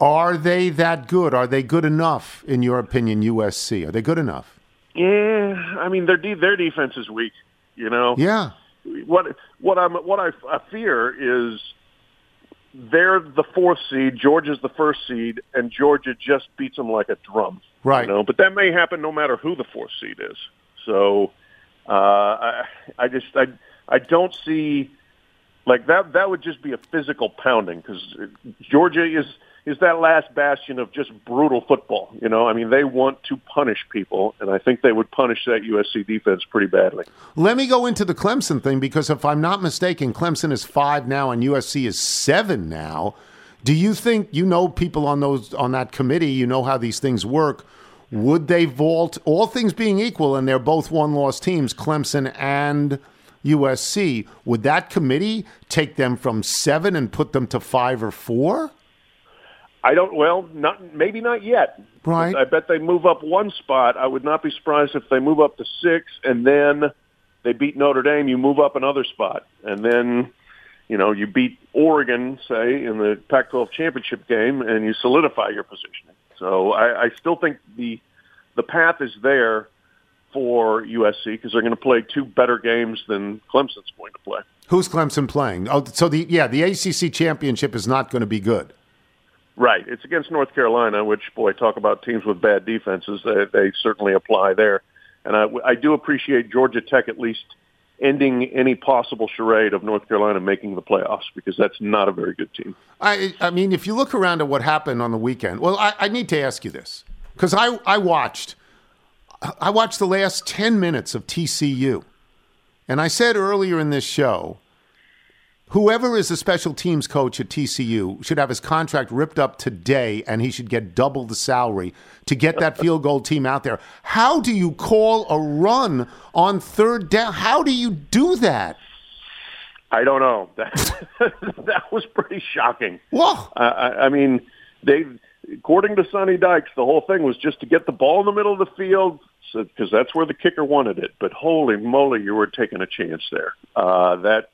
Are they that good? Are they good enough, in your opinion, USC? Are they good enough? Yeah, I mean their de- their defense is weak. You know, Yeah. what what I'm what I, I fear is they're the fourth seed, Georgia's the first seed, and Georgia just beats them like a drum. Right. You know, but that may happen no matter who the fourth seed is. So uh, I I just I I don't see like that. That would just be a physical pounding because Georgia is is that last bastion of just brutal football. You know, I mean, they want to punish people, and I think they would punish that USC defense pretty badly. Let me go into the Clemson thing because if I'm not mistaken, Clemson is five now and USC is seven now. Do you think you know people on those on that committee? You know how these things work. Would they vault all things being equal, and they're both one-loss teams, Clemson and USC? Would that committee take them from seven and put them to five or four? I don't. Well, not maybe not yet. Right. I bet they move up one spot. I would not be surprised if they move up to six, and then they beat Notre Dame, you move up another spot, and then you know you beat Oregon, say in the Pac-12 championship game, and you solidify your positioning. So I, I still think the the path is there for USC because they're going to play two better games than Clemson's going to play. Who's Clemson playing? Oh, so the yeah, the ACC championship is not going to be good. Right. It's against North Carolina, which boy, talk about teams with bad defenses. They, they certainly apply there. And I, I do appreciate Georgia Tech at least ending any possible charade of North Carolina making the playoffs because that's not a very good team. I, I mean, if you look around at what happened on the weekend, well, I, I need to ask you this because I, I watched, I watched the last ten minutes of TCU, and I said earlier in this show, whoever is the special teams coach at TCU should have his contract ripped up today, and he should get double the salary to get that field goal team out there. How do you call a run on third down? How do you do that? I don't know. That that was pretty shocking. Whoa. I, I mean, they, according to Sonny Dykes, the whole thing was just to get the ball in the middle of the field because that's where the kicker wanted it. But holy moly, you were taking a chance there. Uh, that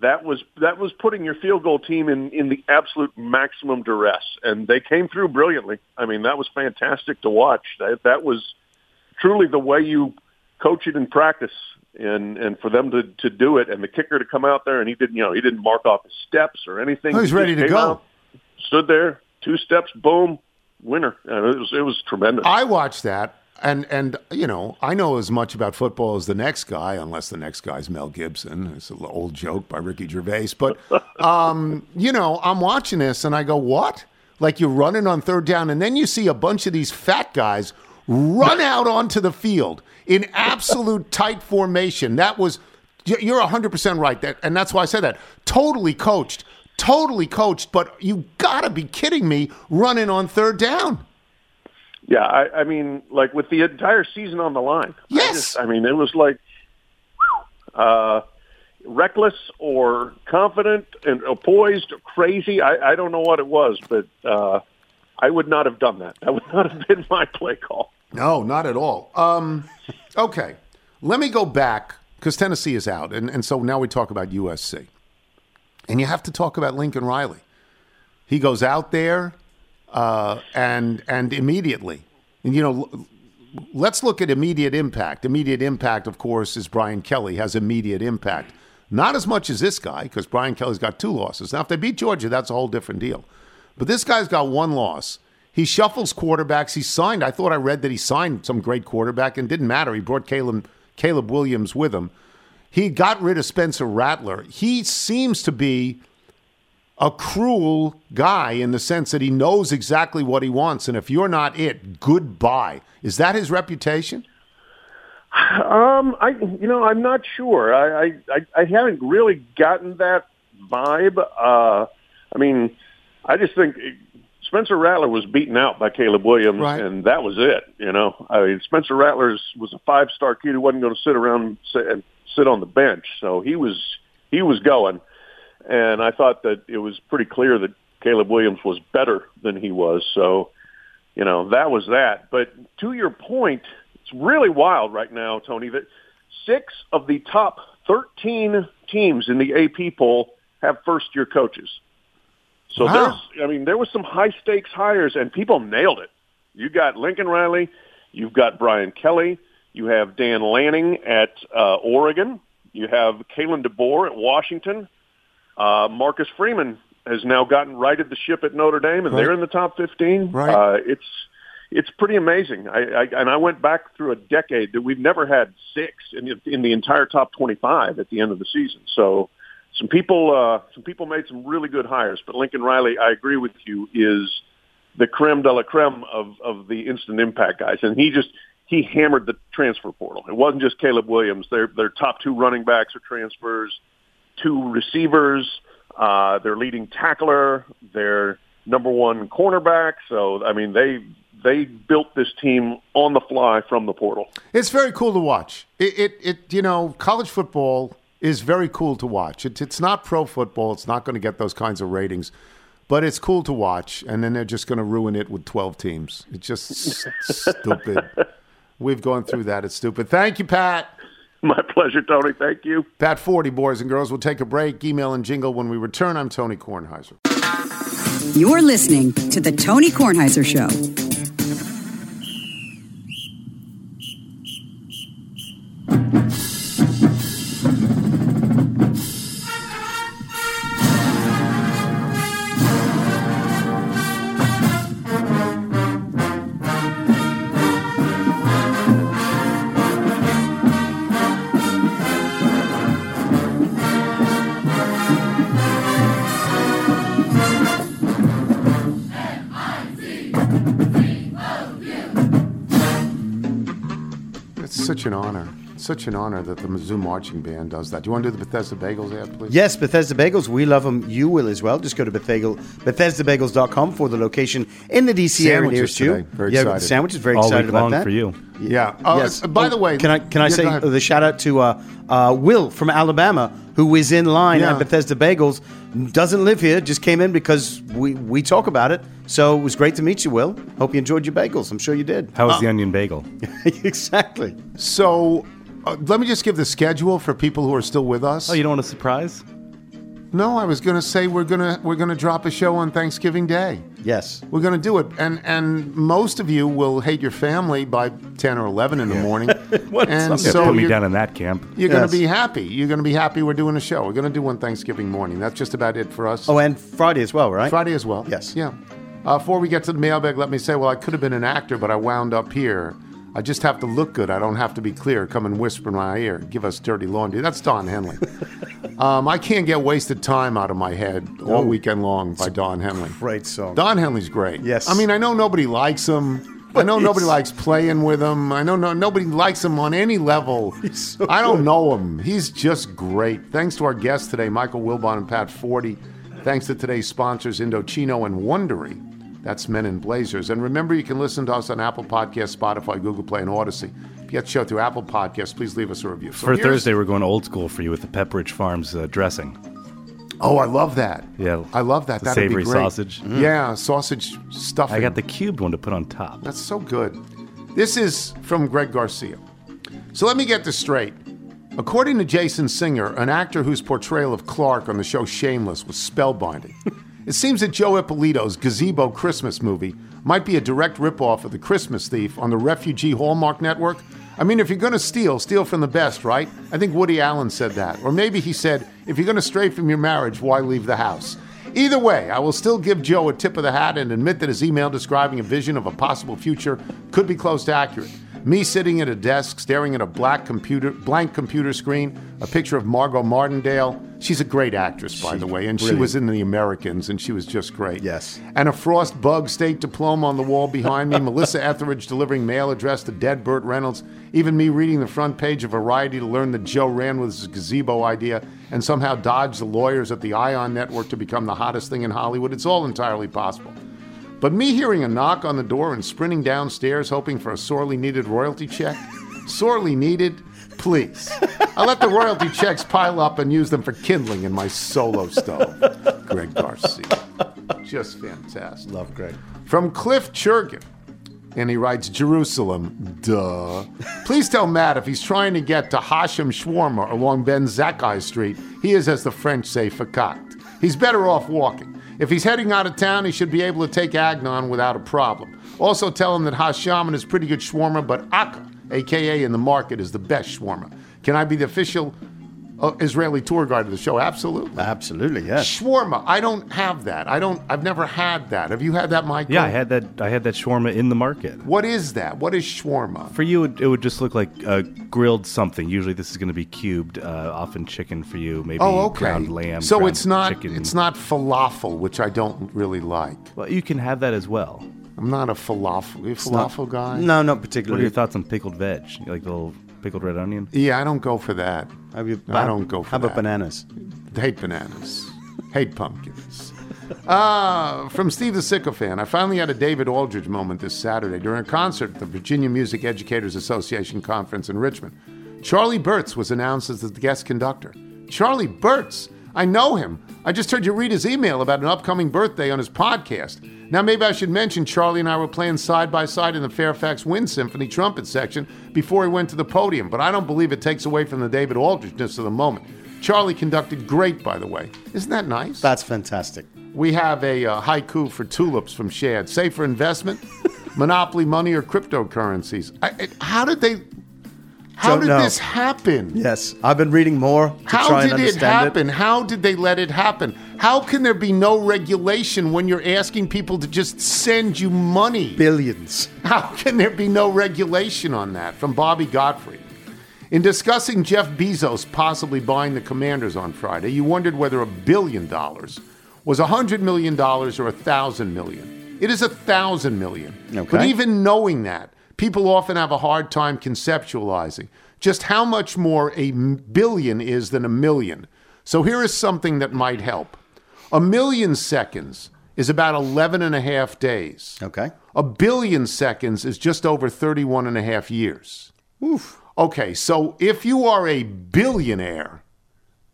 that was that was putting your field goal team in in the absolute maximum duress, and they came through brilliantly. I mean, that was fantastic to watch. That that was truly the way you coach it in practice, and and for them to to do it, and the kicker to come out there, and he didn't you know he didn't mark off his steps or anything. He's He ready just to go. out, stood there, two steps, boom, winner. And it was it was tremendous. I watched that, and and you know, I know as much about football as the next guy, unless the next guy's Mel Gibson. It's an old joke by Ricky Gervais, but um, you know, I'm watching this and I go, "What?" Like you're running on third down, and then you see a bunch of these fat guys run out onto the field in absolute tight formation. That was you- you're 100% right that and that's why I said that. Totally coached. Totally coached, but you got to be kidding me running on third down. Yeah, I, I mean, like with the entire season on the line. I, Yes. just, I mean, it was like uh, reckless or confident and poised, or crazy. I, I don't know what it was, but uh, I would not have done that. That would not have been my play call. No, not at all. Um, okay, let me go back because Tennessee is out, and, and so now we talk about USC, and you have to talk about Lincoln Riley. He goes out there, uh, and and immediately, and you know, let's look at immediate impact. Immediate impact, of course, is Brian Kelly has immediate impact. Not as much as this guy because Brian Kelly's got two losses. Now, if they beat Georgia, that's a whole different deal. But this guy's got one loss. He shuffles quarterbacks. He signed. I thought I read that he signed some great quarterback, and didn't matter. He brought Caleb Caleb Williams with him. He got rid of Spencer Rattler. He seems to be a cruel guy in the sense that he knows exactly what he wants, and if you're not it, goodbye. Is that his reputation? Um, I you know I'm not sure. I I, I, haven't really gotten that vibe. Uh, I mean, I just think Spencer Rattler was beaten out by Caleb Williams, Right. and that was it. You know, I mean, Spencer Rattler was a five star kid who wasn't going to sit around and sit, and sit on the bench, so he was he was going, and I thought that it was pretty clear that Caleb Williams was better than he was. So, you know, that was that. But to your point, it's really wild right now, Tony, that six of the top 13 teams in the AP poll have first year coaches. So Wow. there's, I mean, there was some high stakes hires and people nailed it. You got Lincoln Riley, you've got Brian Kelly, you have Dan Lanning at uh, Oregon, you have Kalen DeBoer at Washington, uh, Marcus Freeman has now gotten righted the ship at Notre Dame, and Right. they're in the top 15. Right. Uh, it's it's pretty amazing. I, I and I went back through a decade that we've never had six in the, in the entire top 25 at the end of the season. So some people uh, some people made some really good hires, but Lincoln Riley, I agree with you, is the creme de la creme of of the instant impact guys, and he just he hammered the transfer portal. It wasn't just Caleb Williams. Their their top two running backs are transfers, two receivers, uh, their leading tackler, their number one cornerback. So I mean they they built this team on the fly from the portal. It's very cool to watch. It, it, it you know, college football is very cool to watch. It, it's not pro football. It's not going to get those kinds of ratings, but it's cool to watch. And then they're just going to ruin it with 12 teams. It's just stupid. We've gone through that. It's stupid. Thank you, Pat. My pleasure, Tony. Thank you. Pat Forde, boys and girls. We'll take a break. Email and jingle when we return. I'm Tony Kornheiser. You're listening to The Tony Kornheiser Show. Such an honor that the Mizzou Marching Band does that. Do you want to do the Bethesda Bagels ad, please? Yes, Bethesda Bagels. We love them. You will as well. Just go to Bethesda, BethesdaBagels.com for the location in the DC area Sandwiches nearest you. Very yeah, excited. Sandwiches. Very All excited about long that. for you. Yeah. Oh, yes. By the Oh, way, can I can I Yeah, say the shout out to uh, uh, Will from Alabama who is in line Yeah. at Bethesda Bagels. Doesn't live here. Just came in because we we talk about it. So it was great to meet you, Will. Hope you enjoyed your bagels. I'm sure you did. How was the onion bagel? exactly. So, uh, let me just give the schedule for people who are still with us. Oh, you don't want a surprise? No, I was going to say we're going to we're going to drop a show on Thanksgiving Day. Yes. We're going to do it, and and most of you will hate your family by ten or eleven in the morning. and Yeah, so put me you're, down in that camp. you're going Yes. to be happy. You're going to be happy we're doing a show. We're going to do one Thanksgiving morning. That's just about it for us. Oh, and Friday as well, right? Friday as well. Yes. Yeah. Uh, before we get to the mailbag, let me say, well, I could have been an actor, but I wound up here. I just have to look good. I don't have to be clear. Come and whisper in my ear. Give us dirty laundry. That's Don Henley. um, I can't get wasted time out of my head all weekend long by Don Henley. Great song. Don Henley's great. Yes. I mean, I know nobody likes him. I know nobody likes playing with him. I know no, nobody likes him on any level. so I don't know him. He's just great. Thanks to our guests today, Michael Wilbon and Pat Forde. Thanks to today's sponsors, Indochino and Wondery. That's Men in Blazers. And remember, you can listen to us on Apple Podcasts, Spotify, Google Play, and Audacy. If you get the show through Apple Podcasts, please leave us a review. So For Thursday, we're going old school for you with the Pepperidge Farms uh, dressing. Oh, I love that. Yeah. I love that. That'd savory be great. sausage. Yeah, sausage stuffing. I got the cubed one to put on top. That's so good. This is from Greg Garcia. So let me get this straight. According to Jason Singer, an actor whose portrayal of Clark on the show Shameless was spellbinding, it seems that Joe Ippolito's Gazebo Christmas movie might be a direct ripoff of The Christmas Thief on the Refugee Hallmark Network. I mean, if you're going to steal, steal from the best, right? I think Woody Allen said that. Or maybe he said, if you're going to stray from your marriage, why leave the house? Either way, I will still give Joe a tip of the hat and admit that his email describing a vision of a possible future could be close to accurate. Me sitting at a desk, staring at a black computer, blank computer screen, a picture of Margot Martindale. She's a great actress, by the way, and she was in The Americans, and she was just great. Yes. And a Frostburg State diploma on the wall behind me, Melissa Etheridge delivering mail addressed to dead Burt Reynolds, even me reading the front page of Variety to learn that Joe ran with his gazebo idea and somehow dodged the lawyers at the Ion Network to become the hottest thing in Hollywood. It's all entirely possible. But me hearing a knock on the door and sprinting downstairs hoping for a sorely needed royalty check, sorely needed, please. I let the royalty checks pile up and use them for kindling in my solo stove. Greg Garcia. Just fantastic. Love Greg. From Cliff Churgan. And he writes, Jerusalem, duh. Please tell Matt if he's trying to get to Hashem Shawarma along Ben Zakkai Street, he is, as the French say, fakakt. He's better off walking. If he's heading out of town, he should be able to take Agnon without a problem. Also tell him that Hashaman is pretty good shawarma, but Akka, aka in the market, is the best shawarma. Can I be the official uh, Israeli tour guide of the show? Absolutely. Absolutely, yes. Shawarma, I don't have that. I don't. I've never had that. Have you had that, Michael? Yeah, I had that. I had that shawarma in the market. What is that? What is shawarma? For you, it, it would just look like uh, grilled something. Usually, this is going to be cubed, uh, often chicken for you, maybe Oh, okay. ground lamb. so ground it's not. Chicken. It's not falafel, which I don't really like. Well, you can have that as well. I'm not a falafel. You a falafel guy? No, not particularly. What are your thoughts on pickled veg? Like the little pickled red onion? Yeah, I don't go for that. Have you- I don't go for that. How about bananas? Hate bananas. Hate pumpkins. Uh, from Steve the Sycophant, I finally had a David Aldridge moment this Saturday during a concert at the Virginia Music Educators Association conference in Richmond. Charlie Burtz was announced as the guest conductor. Charlie Burtz! I know him. I just heard you read his email about an upcoming birthday on his podcast. Now, maybe I should mention Charlie and I were playing side by side in the Fairfax Wind Symphony trumpet section before he went to the podium, but I don't believe it takes away from the David Aldridgeness of the moment. Charlie conducted great, by the way. Isn't that nice? That's fantastic. We have a uh, haiku for tulips from Shad. Safer investment, monopoly money, or cryptocurrencies. I, I- how did they? How Don't did know. this happen? Yes, I've been reading more to How try and did it understand happen? How did they let it happen? How can there be no regulation when you're asking people to just send you money? Billions. How can there be no regulation on that? From Bobby Godfrey. In discussing Jeff Bezos possibly buying the Commanders on Friday, you wondered whether a billion dollars was a hundred million dollars or a thousand million. It is a thousand million. Okay. But even knowing that, people often have a hard time conceptualizing just how much more a billion is than a million. So here is something that might help. A million seconds is about 11 and a half days. Okay. A billion seconds is just over 31 and a half years. Oof. Okay, so if you are a billionaire,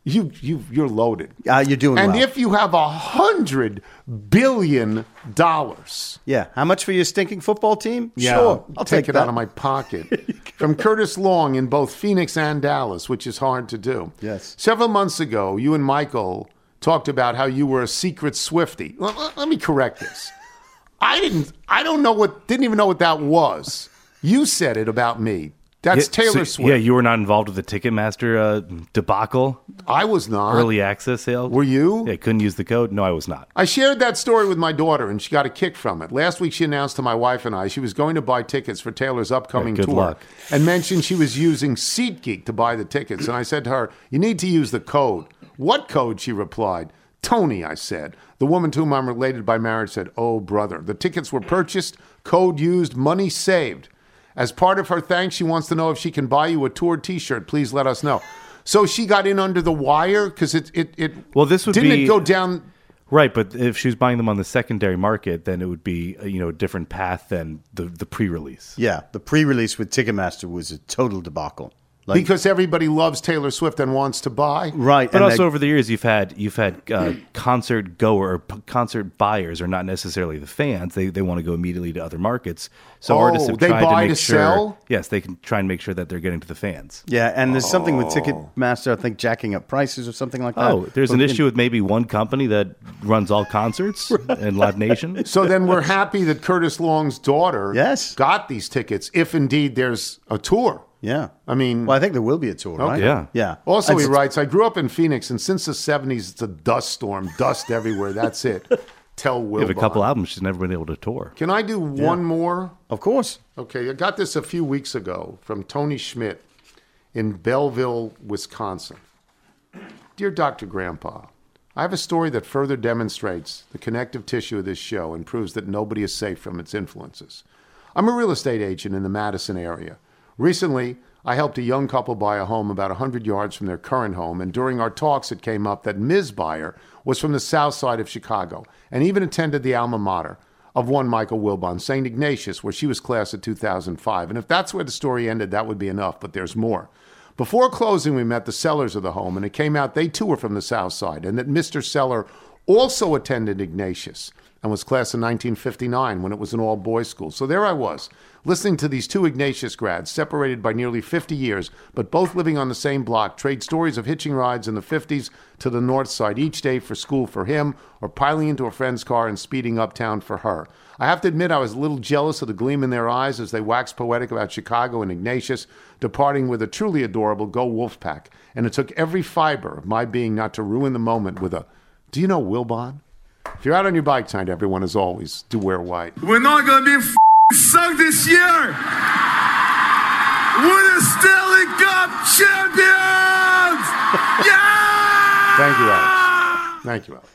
you you you're loaded. Uh, you're doing and well. if you have a hundred billion dollars, yeah. How much for your stinking football team? yeah, Sure. I'll take, take, it that. out of my pocket. From Curtis Long in both Phoenix and Dallas, which is hard to do. Yes. Several months ago, you and Michael talked about how you were a secret Swifty. Let, let- let me correct this. I didn't. I don't know what. Didn't even know what that was. You said it about me. That's Yeah, Taylor so- Swift. Yeah, you were not involved with the Ticketmaster uh, debacle, I was not. early access sale. Were you? Yeah, couldn't use the code. No, I was not. I shared that story with my daughter, and she got a kick from it. Last week, she announced to my wife and I she was going to buy tickets for Taylor's upcoming Yeah, good tour, luck. and mentioned she was using SeatGeek to buy the tickets. And I said to her, "You need to use the code." What code? She replied. Tony, I said. The woman to whom I'm related by marriage said, "Oh, brother, the tickets were purchased, code used, money saved." As part of her thanks, she wants to know if she can buy you a tour T-shirt. Please let us know. So she got in under the wire because it it it. Well, this would didn't be- it go down. Right, but if she was buying them on the secondary market, then it would be uh, you know a different path than the the pre-release. Yeah. The pre-release with Ticketmaster was a total debacle. Like, because everybody loves Taylor Swift and wants to buy. right. But and also they- over the years, you've had you've had uh, concert goer or p- concert buyers are not necessarily the fans. They they want to go immediately to other markets. So Oh, artists have they tried buy to make to sure. sell? Yes, they can try and make sure that they're getting to the fans. yeah, and there's something with Oh. Ticketmaster, I think, jacking up prices or something like that. Oh, there's an in- issue with maybe one company that runs all concerts and Live Nation. So then we're happy that Curtis Long's daughter Yes. got these tickets, if indeed there's a tour. Yeah. I mean, Well, I think there will be a tour, right? Okay. Yeah. Yeah. also And he writes, I grew up in Phoenix, and since the 70s, it's a dust storm, dust everywhere. That's it. Tell Will. We have a couple albums she's never been able to tour. Can I do one more? Of course. Okay, I got this a few weeks ago from Tony Schmidt in Belleville, Wisconsin. Dear Dr. Grandpa, I have a story that further demonstrates the connective tissue of this show and proves that nobody is safe from its influences. I'm a real estate agent in the Madison area. Recently, I helped a young couple buy a home about 100 yards from their current home, and during our talks, it came up that Ms. Buyer was from the south side of Chicago and even attended the alma mater of one Michael Wilbon, St. Ignatius, where she was class of 2005. And if that's where the story ended, that would be enough, but there's more. Before closing, we met the sellers of the home, and it came out they too were from the South Side, and that Mr. Seller also attended Ignatius and was class of 1959 when it was an all boys school. So there I was, listening to these two Ignatius grads, separated by nearly 50 years, but both living on the same block, trade stories of hitching rides in the 50s to the North Side each day for school for him, or piling into a friend's car and speeding uptown for her. I have to admit, I was a little jealous of the gleam in their eyes as they waxed poetic about Chicago and Ignatius, departing with a truly adorable Go Wolfpack. And it took every fiber of my being not to ruin the moment with a, Do you know Wilbon? If you're out on your bike tonight, everyone, as always, do wear white. We're not gonna be f- sucked this year. We're the Stanley Cup champions. Yeah. Thank you, Alex. Thank you, Alex.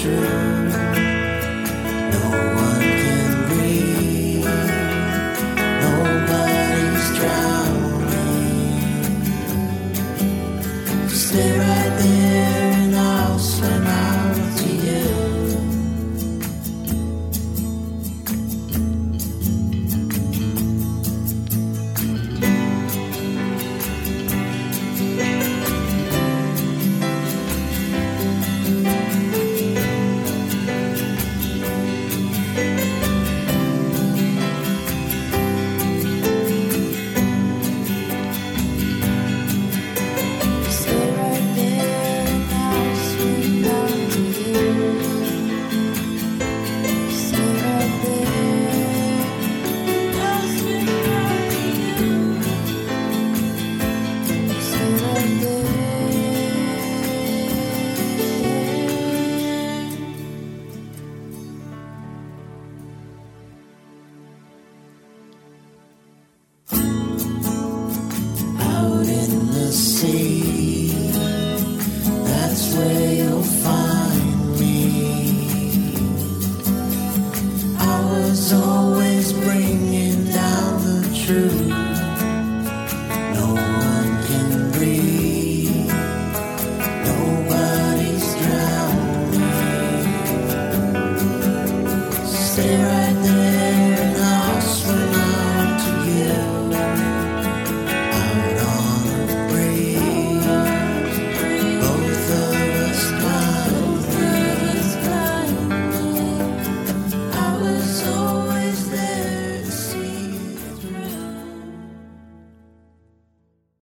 sure